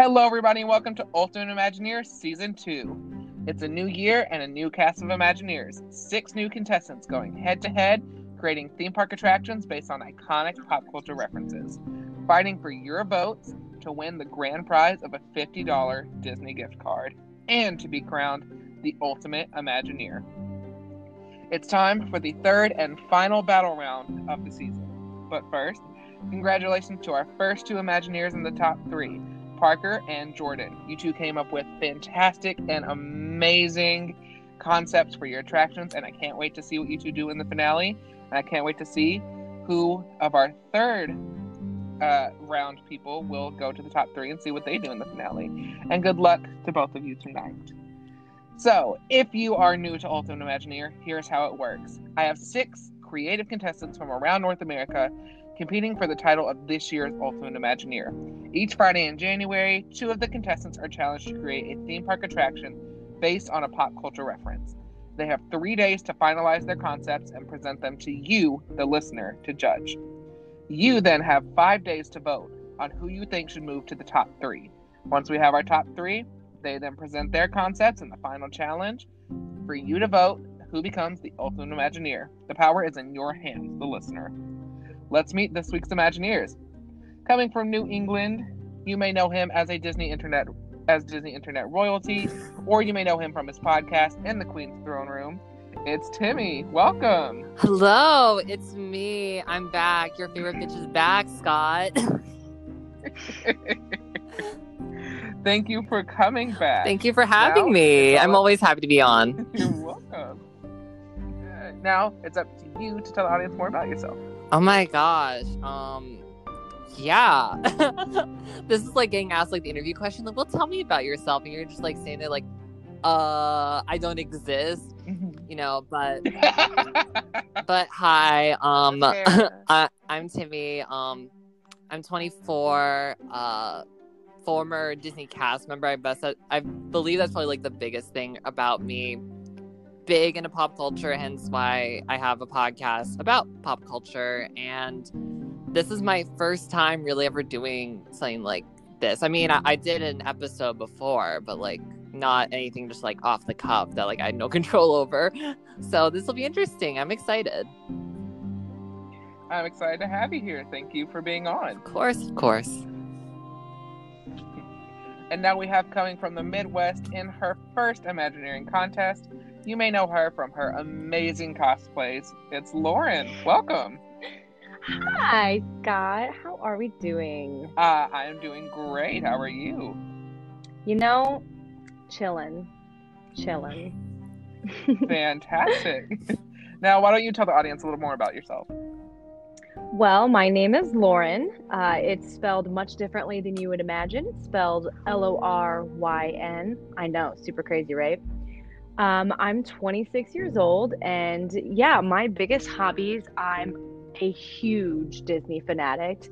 Hello, everybody, and welcome to Ultimate Imagineer Season 2. It's a new year and a new cast of Imagineers. Six new contestants going head to head, creating theme park attractions based on iconic pop culture references, fighting for your votes to win the grand prize of a $50 Disney gift card, and to be crowned the Ultimate Imagineer. It's time for the third and final battle round of the season. But first, congratulations to our first two Imagineers in the top three. Parker and Jordan. You two came up with fantastic and amazing concepts for your attractions, and I can't wait to see what you two do in the finale. And I can't wait to see who of our third uh, round people will go to the top three and see what they do in the finale. And good luck to both of you tonight. So, if you are new to Ultimate Imagineer, here's how it works I have six creative contestants from around North America competing for the title of this year's Ultimate Imagineer. Each Friday in January, two of the contestants are challenged to create a theme park attraction based on a pop culture reference. They have three days to finalize their concepts and present them to you, the listener, to judge. You then have five days to vote on who you think should move to the top three. Once we have our top three, they then present their concepts in the final challenge for you to vote who becomes the Ultimate Imagineer. The power is in your hands, the listener. Let's meet this week's Imagineers. Coming from New England, you may know him as a Disney Internet as Disney Internet royalty, or you may know him from his podcast in the Queen's Throne Room. It's Timmy. Welcome. Hello, it's me. I'm back. Your favorite bitch is back, Scott. Thank you for coming back. Thank you for having Now, me. I'm always happy to be on. You're Now it's up to you to tell the audience more about yourself. Oh my gosh. Um yeah. this is like getting asked like the interview question, like, well tell me about yourself. And you're just like saying there like, uh, I don't exist, you know, but but hi. Um I, I'm Timmy. Um, I'm 24. Uh, former Disney cast member. I best. I believe that's probably like the biggest thing about me. Big into pop culture, hence why I have a podcast about pop culture. And this is my first time really ever doing something like this. I mean, I, I did an episode before, but like not anything just like off the cuff that like I had no control over. So this will be interesting. I'm excited. I'm excited to have you here. Thank you for being on. Of course, of course. And now we have coming from the Midwest in her first Imagineering contest. You may know her from her amazing cosplays. It's Loryn. Welcome. Hi, Scott. How are we doing? Uh, I am doing great. How are you? You know, chillin'. Chillin'. Fantastic. now, why don't you tell the audience a little more about yourself? well, my name is Loryn. Uh, it's spelled much differently than you would imagine. It's spelled L O R Y N. I know, super crazy, right? Um, I'm 26 years old, and yeah, my biggest hobbies, I'm a huge Disney fanatic.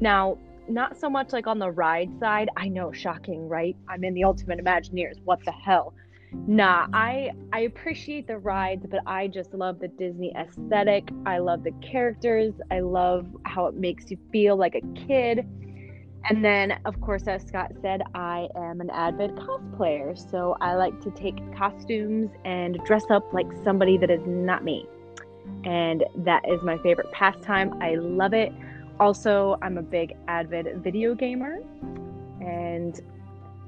Now, not so much like on the ride side. I know, shocking, right? I'm in the Ultimate Imagineers. What the hell? Nah, I I appreciate the rides, but I just love the Disney aesthetic. I love the characters. I love how it makes you feel like a kid. And then, of course, as Scott said, I am an avid cosplayer. So I like to take costumes and dress up like somebody that is not me. And that is my favorite pastime. I love it. Also, I'm a big avid video gamer. And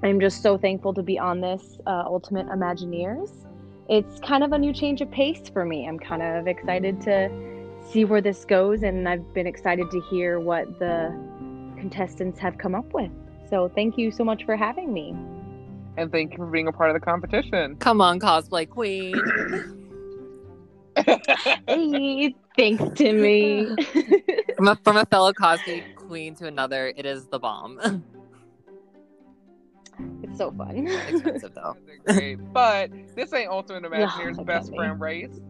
I'm just so thankful to be on this uh, Ultimate Imagineers. It's kind of a new change of pace for me. I'm kind of excited to see where this goes, and I've been excited to hear what the contestants have come up with. So, thank you so much for having me. And thank you for being a part of the competition. Come on, cosplay queen. Hey, thanks, Timmy. from, a, from a fellow cosplay queen to another, it is the bomb. it's so fun. Expensive though. But this ain't Ultimate Imagineer's Oh, best friend race.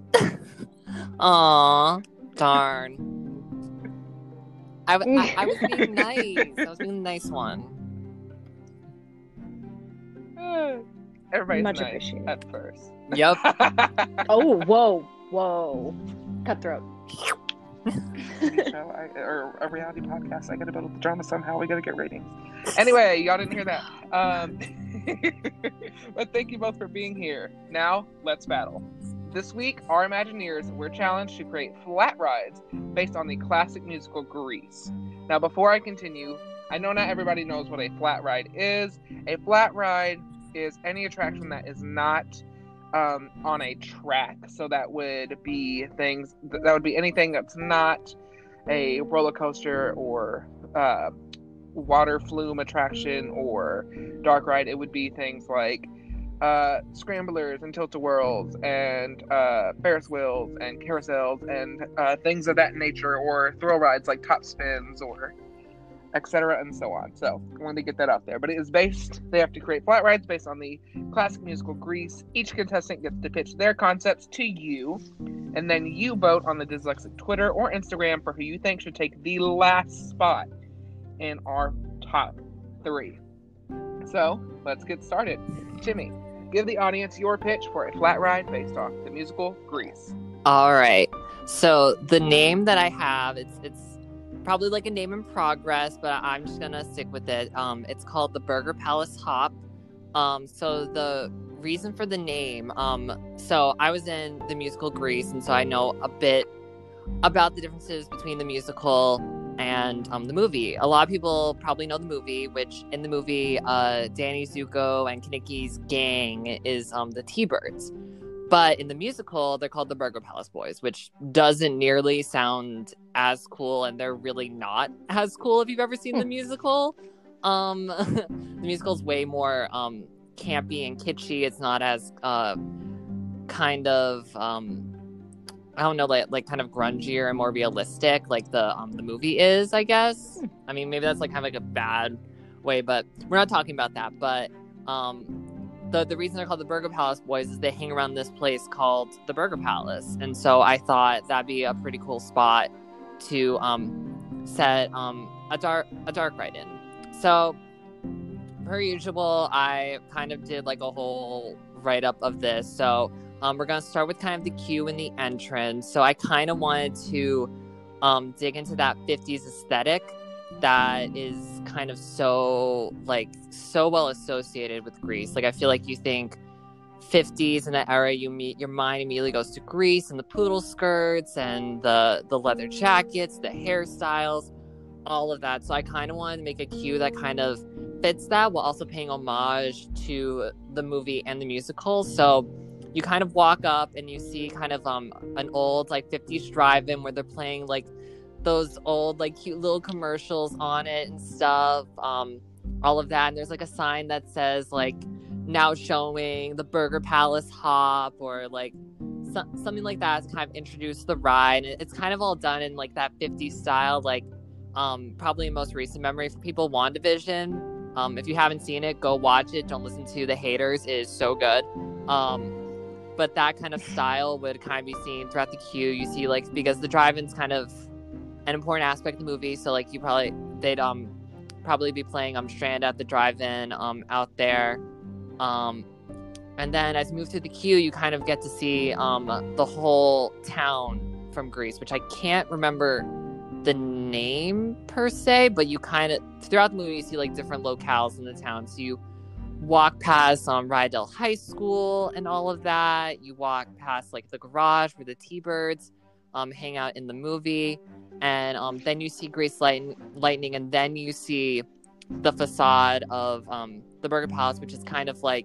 Aw, darn. I, w- I, I was being nice. I was being the nice one. Everybody's Much nice appreciated. at first. Yep. Oh, whoa, whoa. Cutthroat. TV show I, or a reality podcast. I got to build the drama somehow. We got to get ratings. Anyway, y'all didn't hear that. Um, but thank you both for being here. Now, let's battle. This week, our Imagineers were challenged to create flat rides based on the classic musical Grease. Now, before I continue, I know not everybody knows what a flat ride is. A flat ride is any attraction that is not um, on a track. So that would be things, that would be anything that's not a roller coaster or uh, water flume attraction or dark ride. It would be things like uh, scramblers and tilt-a-whirls and uh, Ferris wheels and carousels and uh, things of that nature, or thrill rides like top spins or etc. and so on. So I wanted to get that out there. But it is based, they have to create flat rides based on the classic musical Grease. Each contestant gets to pitch their concepts to you, and then you vote on the Dyslexic Twitter or Instagram for who you think should take the last spot in our top three. So let's get started. Timmy, give the audience your pitch for a flat ride based off the musical Grease. All right. So the name that I have, it's it's probably like a name in progress, but I'm just gonna stick with it. Um, it's called the Burger Palace Hop. Um, so the reason for the name, um, so I was in the musical Grease, and so I know a bit about the differences between the musical and um, the movie. A lot of people probably know the movie, which in the movie, uh, Danny Zuko and Kenickie's gang is um, the T-Birds. But in the musical, they're called the Burger Palace Boys, which doesn't nearly sound as cool, and they're really not as cool if you've ever seen the musical. Um, the musical's way more um, campy and kitschy. It's not as uh, kind of um, I don't know, like like kind of grungier and more realistic, like the um the movie is, I guess. I mean, maybe that's like kind of like a bad way, but we're not talking about that. But um, the the reason they're called the Burger Palace Boys is they hang around this place called the Burger Palace, and so I thought that'd be a pretty cool spot to um, set um, a dark a dark ride in. So, per usual, I kind of did like a whole write up of this. So um, we're gonna start with kind of the cue and the entrance. So I kind of wanted to um, dig into that 50s aesthetic that is kind of so like so well associated with Grease. Like I feel like you think 50s in that era, you meet your mind immediately goes to Grease and the poodle skirts and the the leather jackets, the hairstyles, all of that. So I kind of wanted to make a cue that kind of fits that while also paying homage to the movie and the musical. So you kind of walk up and you see kind of um an old like 50s drive-in where they're playing like those old like cute little commercials on it and stuff um all of that. And there's like a sign that says like now showing the burger palace hop or like so- something like that to kind of introduce the ride. And it's kind of all done in like that 50s style like um probably most recent memory for people wandavision. Um if you haven't seen it go watch it. Don't listen to the haters. It is so good. Um but that kind of style would kind of be seen throughout the queue you see like because the drive-ins kind of an important aspect of the movie. So like you probably they'd um probably be playing um Stranded at the drive-in um out there. Um and then as you move through the queue, you kind of get to see um the whole town from Grease, which I can't remember the name per se, but you kind of throughout the movie you see like different locales in the town. So you walk past um Rydell High School and all of that. You walk past like the garage where the T-Birds um hang out in the movie and um, then you see Grease Light- Lightning, and then you see the facade of um, the Burger Palace, which is kind of like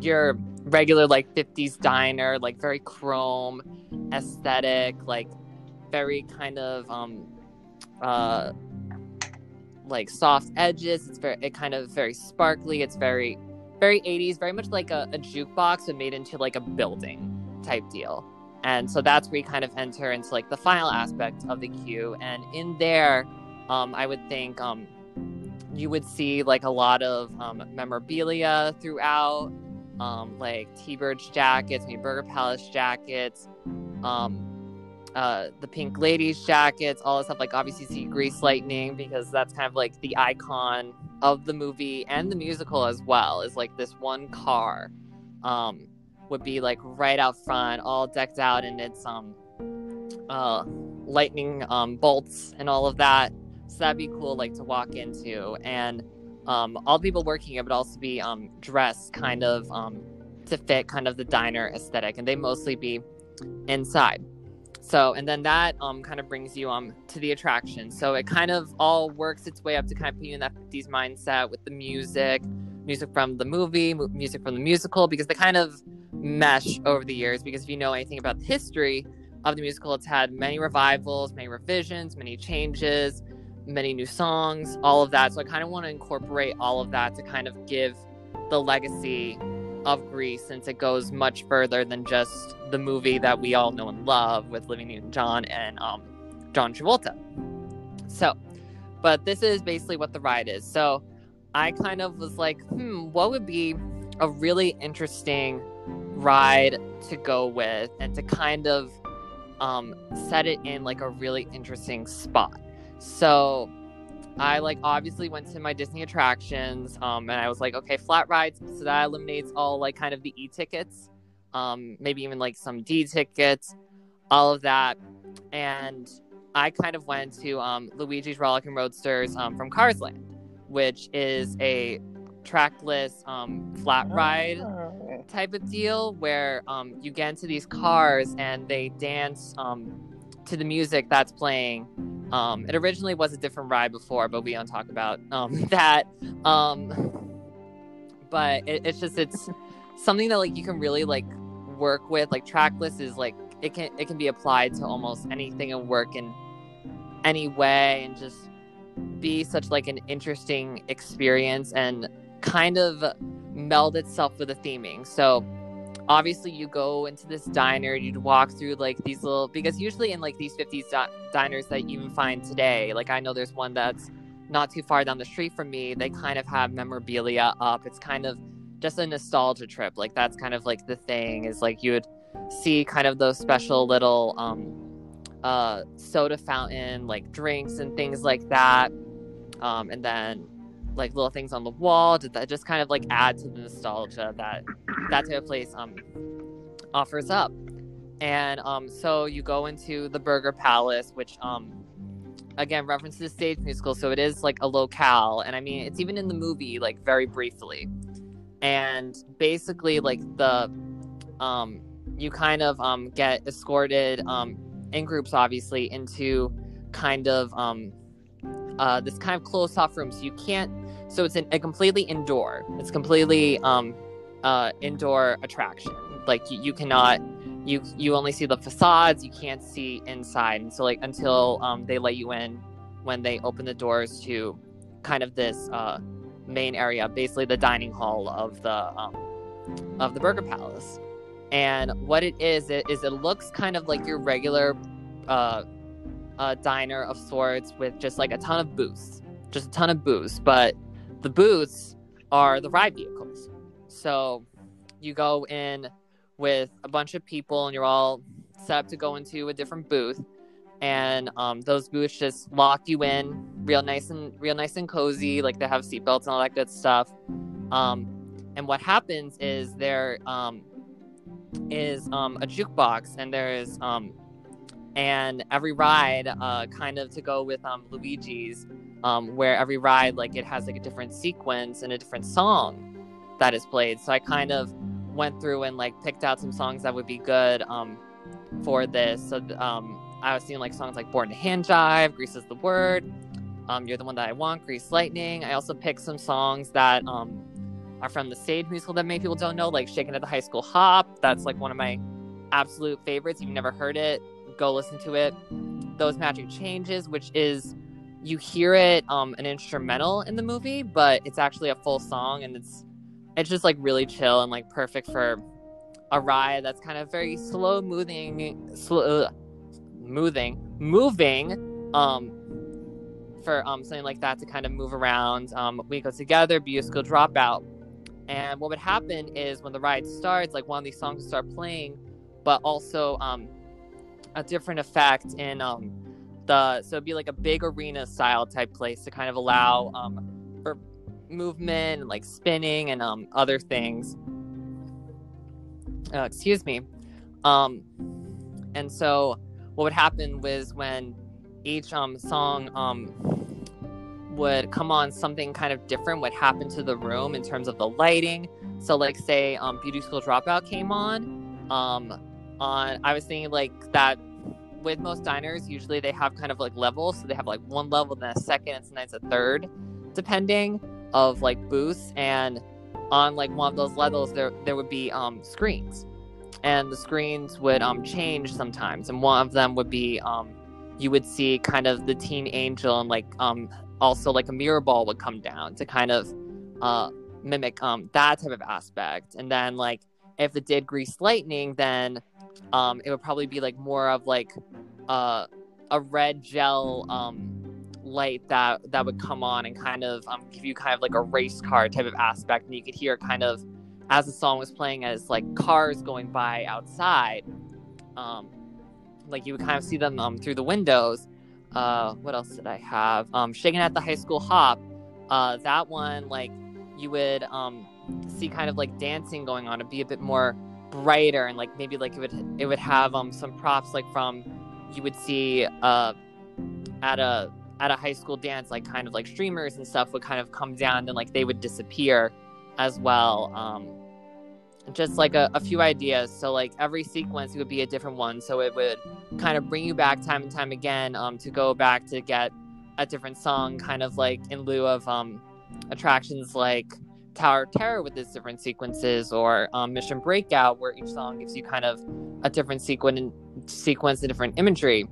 your regular like 50s diner, like very chrome aesthetic, like very kind of um uh like soft edges. It's very it kind of very sparkly. It's very very 80s, very much like a, a jukebox but made into like a building type deal. And so that's where you kind of enter into like the final aspect of the queue. And in there, um, I would think um, you would see like a lot of um, memorabilia throughout, um, like T-Birds jackets, maybe Burger Palace jackets, um, uh, the Pink Ladies jackets, all this stuff. Like obviously see Grease Lightning because that's kind of like the icon of the movie and the musical as well. Is like this one car. Um, would be like right out front, all decked out in its um uh lightning um, bolts and all of that. So that'd be cool, like to walk into, and um, all the people working it would also be um, dressed kind of um, to fit kind of the diner aesthetic, and they mostly be inside. So, and then that um, kind of brings you um to the attraction. So it kind of all works its way up to kind of put you in that 50s mindset with the music, music from the movie, mu- music from the musical, because they kind of mesh over the years. Because if you know anything about the history of the musical, it's had many revivals, many revisions, many changes, many new songs, all of that. So I kind of want to incorporate all of that to kind of give the legacy of Grease since it goes much further than just the movie that we all know and love with Olivia Newton-John and um, John Travolta. So, but this is basically what the ride is. So I kind of was like, hmm, what would be a really interesting ride to go with and to kind of um, set it in like a really interesting spot. So I like obviously went to my Disney attractions, um, and I was like, okay, flat rides. So that eliminates all like kind of the e tickets, um, maybe even like some D tickets, all of that. And I kind of went to um, Luigi's Rollicking Roadsters um, from Cars Land, which is a trackless um, flat ride Oh. type of deal where um, you get into these cars and they dance um, to the music that's playing. Um, it originally was a different ride before, but we don't talk about um, that. Um, but it, it's just it's something that like you can really like work with. Like trackless is like it can it can be applied to almost anything and work in any way and just be such like an interesting experience and kind of meld itself with the theming. So obviously you go into this diner, you'd walk through like these little because usually in like these 50s di- diners that you even find today, like I know there's one that's not too far down the street from me, they kind of have memorabilia up. It's kind of just a nostalgia trip. Like that's kind of like the thing is like you would see kind of those special little um uh soda fountain like drinks and things like that. Um and then like little things on the wall to- that just kind of like add to the nostalgia that that type of place um offers up. And um so you go into the burger palace which um again references stage musical so it is like a locale. And i mean it's even in the movie like very briefly. And basically like the um you kind of um get escorted um in groups obviously into kind of um uh this kind of closed off room. So you can't so it's an, a completely indoor. It's completely um uh indoor attraction. Like you, you cannot you you only see the facades you can't see inside. And so like until um they let you in when they open the doors to kind of this uh main area basically the dining hall of the um of the burger palace. And what it is it is it looks kind of like your regular uh diner of sorts with just like a ton of booths. Just a ton of booths but the booths are the ride vehicles. So you go in with a bunch of people and you're all set up to go into a different booth. And um, those booths just lock you in real nice and real nice and cozy, like they have seatbelts and all that good stuff. Um, and what happens is there um, is um, a jukebox and there's um, and every ride uh, kind of to go with um, Luigi's um, where every ride like it has like a different sequence and a different song that is played. So I kind of went through and like picked out some songs that would be good um, for this. So um, I was seeing like songs like "Born to Hand Jive," "Grease is the Word," um, "You're the One That I Want," "Grease Lightning." I also picked some songs that um, are from the stage musical that many people don't know, like "Shaking at the High School Hop." That's like one of my absolute favorites. If you've never heard it, go listen to it. Those Magic Changes, which is you hear it um an instrumental in the movie, but it's actually a full song and it's it's just like really chill and like perfect for a ride that's kind of very slow moving slow moving moving um for um something like that to kind of move around. Um we go together, musical dropout. And what would happen is when the ride starts, like one of these songs start playing, but also um a different effect in um the so it'd be like a big arena style type place to kind of allow um for movement and like spinning and um other things. Uh, excuse me. Um and so what would happen was when each um song um would come on something kind of different would happen to the room in terms of the lighting. So like say um beauty school dropout came on um on i was thinking like that with most diners usually they have kind of like levels. So they have like one level then a second and sometimes a third depending of like booths. And on like one of those levels there there would be um screens. And the screens would um change sometimes. And one of them would be um you would see kind of the teen angel and like um also like a mirror ball would come down to kind of uh mimic um that type of aspect. And then like if it did grease lightning then um it would probably be like more of like uh a red gel um light that that would come on and kind of um give you kind of like a race car type of aspect. And you could hear kind of as the song was playing as like cars going by outside um like you would kind of see them um through the windows. Uh what else did i have? Um shaking at the high school hop. Uh that one like you would um see kind of like dancing going on and be a bit more brighter and like maybe like it would it would have um some props like from you would see uh at a at a high school dance like kind of like streamers and stuff would kind of come down and like they would disappear as well um just like a, a few ideas. So like every sequence would be a different one. So it would kind of bring you back time and time again um to go back to get a different song kind of like in lieu of um attractions like Tower Terror with its different sequences, or um, Mission Breakout, where each song gives you kind of a different sequence, sequence, and different imagery,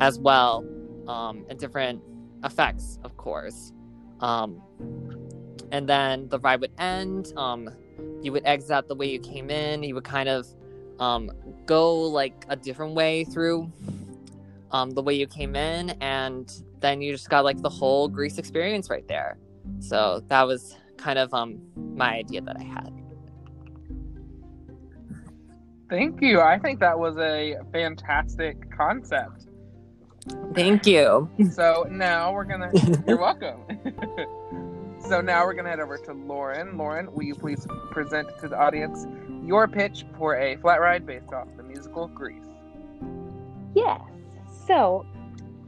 as well, um, and different effects, of course. Um, and then the ride would end. Um, you would exit the way you came in. You would kind of um, go like a different way through um, the way you came in, and then you just got like the whole Grease experience right there. So that was kind of um my idea that I had. Thank you. I think that was a fantastic concept. Thank you. So now we're gonna. you're welcome. so now we're gonna head over to Loryn. Loryn, will you please present to the audience your pitch for a flat ride based off the musical Grease? Yes. So,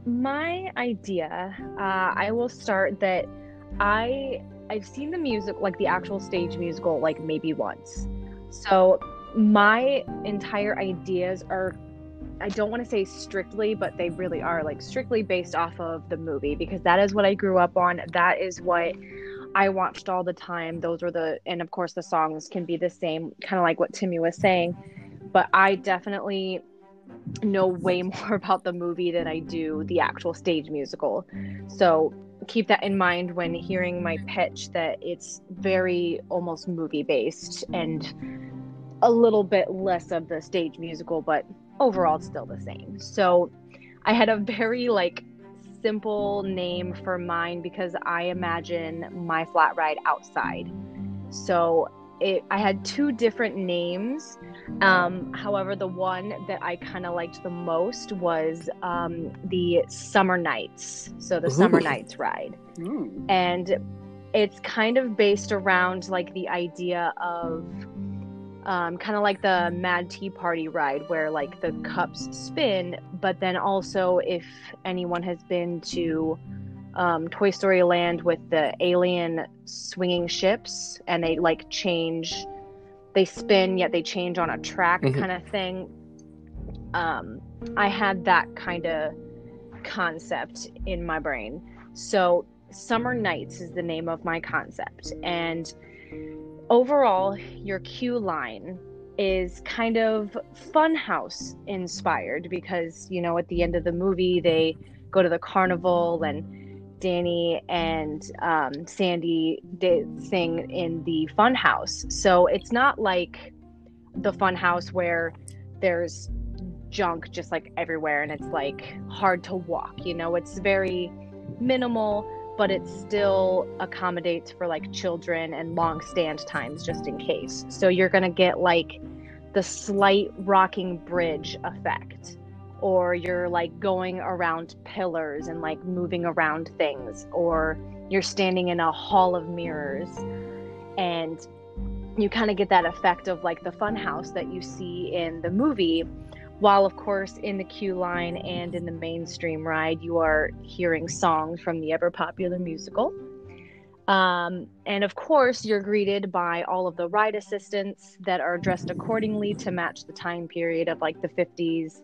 my idea, uh, I will start that I I've seen the music, like the actual stage musical, like maybe once. So my entire ideas are I don't want to say strictly, but they really are like strictly based off of the movie because that is what I grew up on. That is what I watched all the time. Those were the, and of course, the songs can be the same, kind of like what Timmy was saying. But I definitely know way more about the movie than I do the actual stage musical. So keep that in mind when hearing my pitch that it's very almost movie based and a little bit less of the stage musical, but overall still the same. So I had a very like simple name for mine because I imagine my flat ride outside. So it, I had two different names. Um, however, the one that I kind of liked the most was um, the Summer Nights. So the Ooh. Summer Nights ride. Ooh. And it's kind of based around like the idea of um, kind of like the Mad Tea Party ride where like the cups spin, but then also if anyone has been to um, Toy Story Land with the alien swinging ships, and they like change, they spin yet they change on a track mm-hmm. kind of thing. Um, I had that kind of concept in my brain. So Summer Nights is the name of my concept, and overall, your cue line is kind of funhouse inspired because you know at the end of the movie they go to the carnival and Danny and um, Sandy did sing in the Funhouse. So it's not like the Funhouse where there's junk just like everywhere and it's like hard to walk. You know, it's very minimal, but it still accommodates for like children and long stand times just in case. So you're to get like the slight rocking bridge effect or you're like going around pillars and like moving around things, or you're standing in a hall of mirrors and you kind of get that effect of like the fun house that you see in the movie while of course in the queue line and in the mainstream ride you are hearing songs from the ever popular musical. Um, and of course you're greeted by all of the ride assistants that are dressed accordingly to match the time period of like the 50s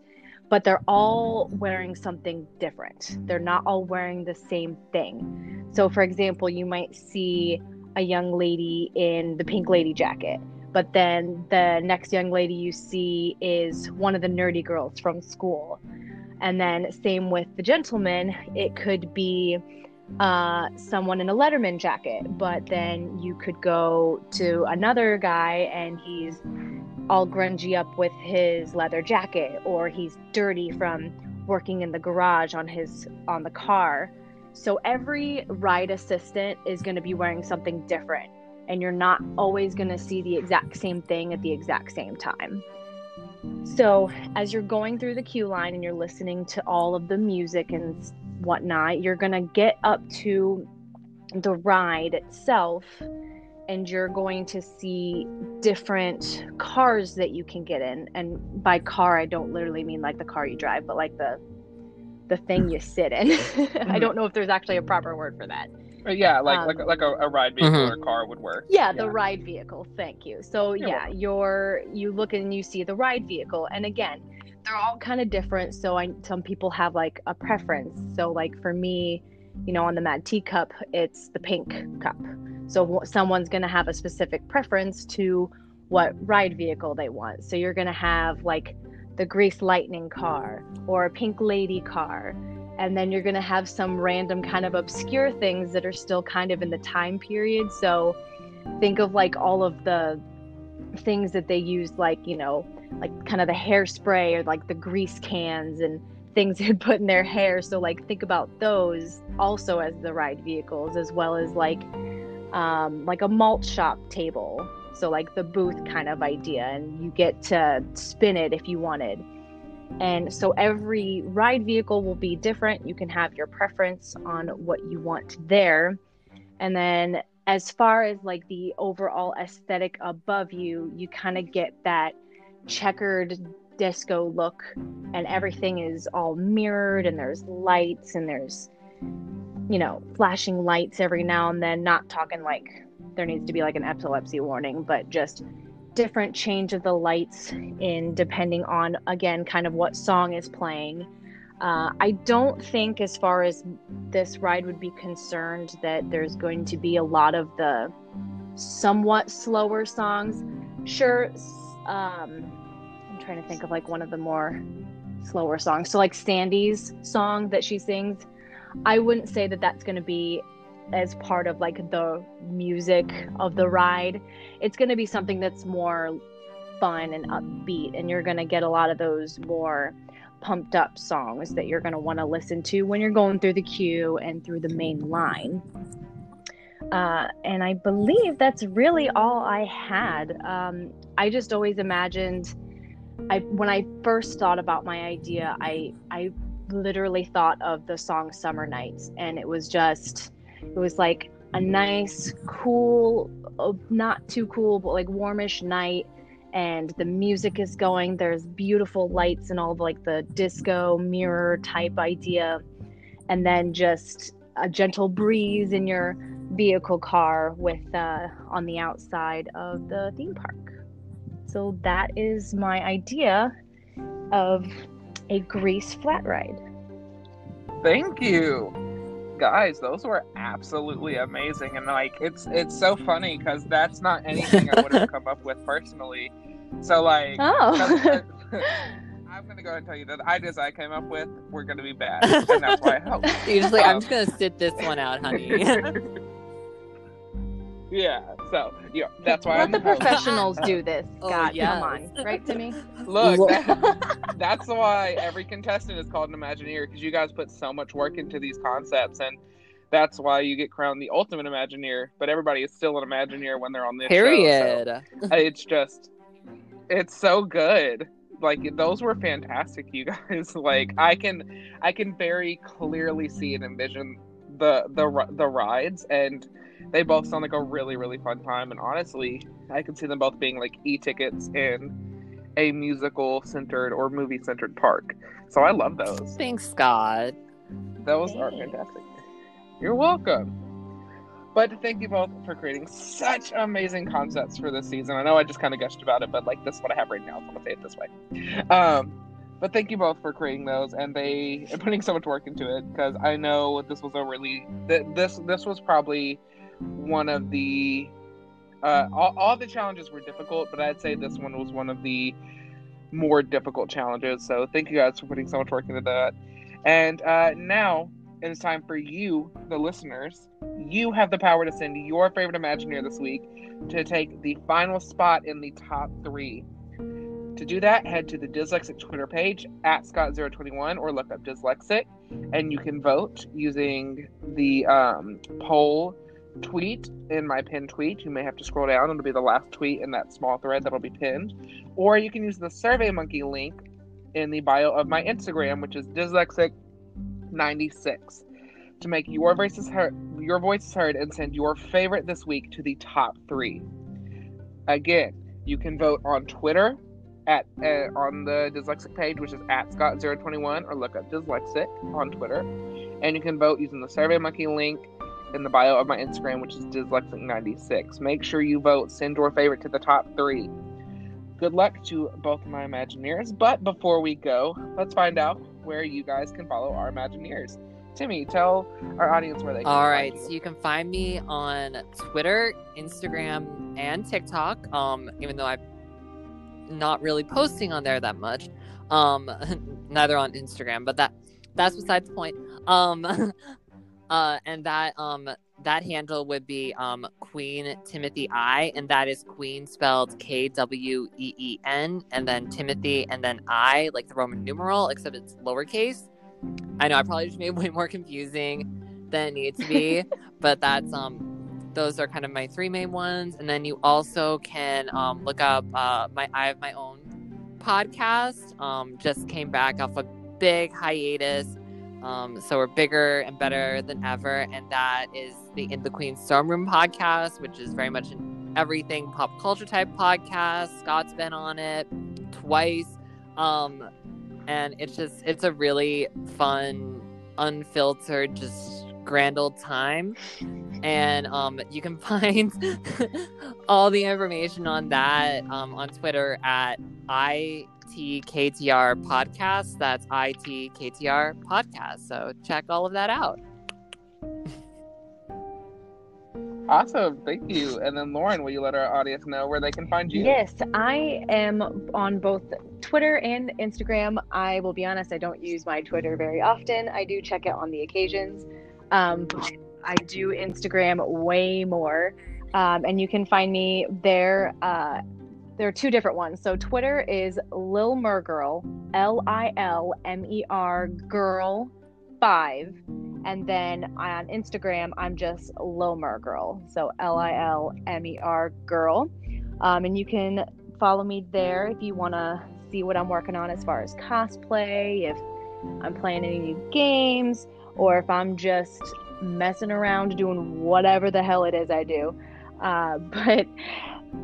but they're all wearing something different. They're not all wearing the same thing. So for example you might see a young lady in the pink lady jacket but then the next young lady you see is one of the nerdy girls from school. And then same with the gentleman. It could be uh, someone in a letterman jacket but then you could go to another guy and he's all grungy up with his leather jacket or he's dirty from working in the garage on his on the car so every ride assistant is going to be wearing something different and you're not always going to see the exact same thing at the exact same time. So, as you're going through the queue line and you're listening to all of the music and whatnot, you're going to get up to the ride itself and you're going to see different cars that you can get in. And by car, I don't literally mean like the car you drive, but like the the thing you sit in. I don't know if there's actually a proper word for that. Uh, yeah, like um, like like a, a ride vehicle Mhm. or a car would work. Yeah, the ride vehicle. Thank you. So You're yeah, welcome. you're you look and you see the ride vehicle, and again, they're all kind of different. So I some people have like a preference. So like for me, you know, on the Mad Teacup, it's the pink cup. So someone's gonna have a specific preference to what ride vehicle they want. So you're gonna have like the Grease Lightning car or a Pink Lady car. And then you're going to have some random kind of obscure things that are still kind of in the time period. So think of like all of the things that they used, like, you know, like kind of the hairspray or like the grease cans and things they'd put in their hair. So, like, think about those also as the ride vehicles, as well as like, um, like a malt shop table. So, like the booth kind of idea, and you get to spin it if you wanted. And so every ride vehicle will be different. You can have your preference on what you want there. And then as far as like the overall aesthetic above you, you kind of get that checkered disco look and everything is all mirrored and there's lights and there's you know, flashing lights every now and then, not talking like there needs to be like an epilepsy warning, but just different change of the lights in depending on again kind of what song is playing. Uh, i don't think as far as this ride would be concerned that there's going to be a lot of the somewhat slower songs. Sure um, i'm trying to think of like one of the more slower songs. So like sandy's song that she sings i wouldn't say that that's going to be as part of like the music of the ride. It's going to be something that's more fun and upbeat and you're going to get a lot of those more pumped up songs that you're going to want to listen to when you're going through the queue and through the main line. Uh, and i believe that's really all i had. Um, i just always imagined I, when i first thought about my idea i i literally thought of the song summer nights and it was just it was like a nice cool uh, not too cool but like warmish night and the music is going. There's beautiful lights and all the, like the disco mirror type idea and then just a gentle breeze in your vehicle car with uh, on the outside of the theme park. So that is my idea of a grease flat ride Thank you. Guys, those were absolutely amazing and like it's it's so funny cuz that's not anything I would have come up with personally. So like oh 'cause- I'm going to go ahead and tell you that the ideas I came up with were going to be bad and that's why I hope. You're just like, I'm Um, just gonna sit this one out, honey. yeah, so yeah, that's why let I'm the the host. professionals do this Oh, god yes. come on right to me Look, that- that's why every contestant is called an Imagineer because you guys put so much work into these concepts, and that's why you get crowned the ultimate Imagineer. But everybody is still an Imagineer when they're on this show, so Period. Uh, it's just, it's so good. Like those were fantastic, you guys. Like I can, I can very clearly see and envision the the the rides, and they both sound like a really really fun time. And honestly, I could see them both being like e tickets and a musical centered or movie centered park. So I love those. Thanks, Scott. Those are fantastic. You're welcome. But thank you both for creating such amazing concepts for this season. I know I just kind of gushed about it, but like this is what I have right now, I'm gonna say it this way. Um, but thank you both for creating those and they and putting so much work into it because I know this was a really th- this this was probably one of the uh, all, all the challenges were difficult, but I'd say this one was one of the more difficult challenges. So thank you guys for putting so much work into that. And uh, now it is time for you, the listeners. You have the power to send your favorite Imagineer this week to take the final spot in the top three. To do that, head to the Dyslexic Twitter page at Scott021 or look up Dyslexic, and you can vote using the um, poll tweet in my pinned tweet. You may have to scroll down, it'll be the last tweet in that small thread that'll be pinned. Or you can use the SurveyMonkey link in the bio of my Instagram, which is Dyslexic96, to make your voices heard, your voices heard and send your favorite this week to the top three. Again, you can vote on Twitter at uh, on the dyslexic page, which is at Scott021, or look up dyslexic on Twitter. And you can vote using the SurveyMonkey link in the bio of my Instagram, which is dyslexic96. Make sure you vote. Send your favorite to the top three. Good luck to both my Imagineers. But before we go, let's find out where you guys can follow our Imagineers. Timmy, tell our audience where they can. All right, find so you. you can find me on Twitter, Instagram, and TikTok. Um, even though I'm not really posting on there that much. Um, neither on Instagram, but that that's besides the point. Um, uh, and that um that handle would be um Queen Timothy I, and that is Queen spelled K W E E N, and then Timothy, and then I, like the Roman numeral, except it's lowercase. I know I probably just made it way more confusing than it needs to be, but that's um those are kind of my three main ones, and then you also can um look up uh my I have my own podcast. Um, just came back off a big hiatus. Um, so we're bigger and better than ever, and that is the In the Queen's Throne Room podcast, which is very much an everything pop culture type podcast. Scott's been on it twice, um, and it's just it's a really fun, unfiltered, just grand old time. And um, you can find all the information on that um, on Twitter at ITKTR podcast. That's ITKTR podcast. So check all of that out. Awesome, thank you. And then Loryn, will you let our audience know where they can find you? Yes, I am on both Twitter and Instagram. I will be honest, I don't use my Twitter very often. I do check it on the occasions. Um, I do Instagram way more. Um, and you can find me there. Uh, there are two different ones. So Twitter is Lil Mergirl, L I L M E R girl five. And then on Instagram, I'm just Girl. So L I L M E R Girl. Um, and you can follow me there if you want to see what I'm working on as far as cosplay, if I'm playing any new games, or if I'm just messing around doing whatever the hell it is I do. Uh, but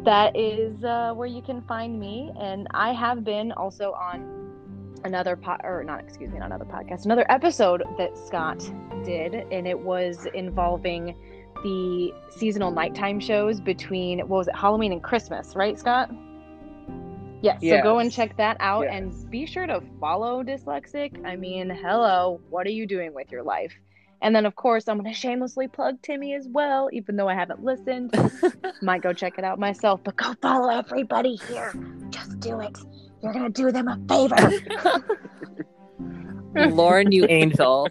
that is uh, where you can find me. And I have been also on another pod or not excuse me not another podcast another episode that scott did and it was involving the seasonal nighttime shows between what was it halloween and christmas right scott yes, so go and check that out Yes. and be sure to follow dyslexic i mean hello what are you doing with your life and then of course i'm going to shamelessly plug timmy as well even though i haven't listened might go check it out myself but go follow everybody here just do it you're going to do them a favor Loryn, you angel.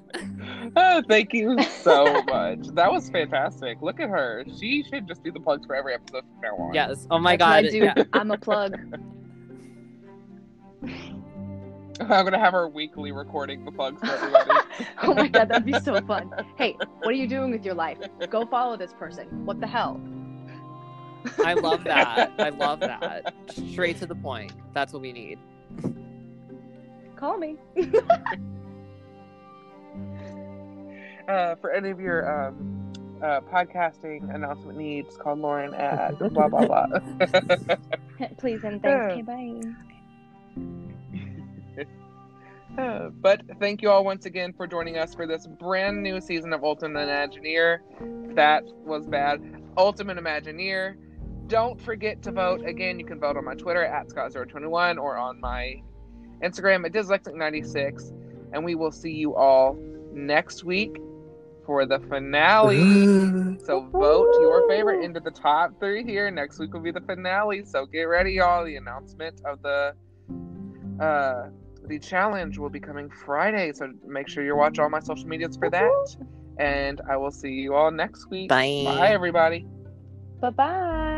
Oh, thank you so much. That was fantastic. Look at her. She should just do the plugs for every episode from now on. Yes. Oh my That's god. I do. Yeah. I'm a plug. I'm gonna have our weekly recording the plugs for everybody. oh my god, that'd be so fun. Hey, what are you doing with your life? Go follow this person. What the hell? I love that. I love that. Straight to the point. That's what we need. Call me. uh, for any of your um, uh, podcasting announcement needs, call Loryn at blah blah blah. Please and Yeah. thanks. Okay, bye. Uh, but thank you all once again for joining us for this brand new season of Ultimate Imagineer. That was bad. Ultimate Imagineer. Don't forget to vote. Again, you can vote on my Twitter at Scott021 or on my Instagram at Dyslexic96. And we will see you all next week for the finale. so vote your favorite into the top three here. Next week will be the finale. So get ready, y'all. The announcement of the uh the challenge will be coming Friday. So make sure you watch all my social medias for that. And I will see you all next week. Bye. Bye everybody. Bye bye.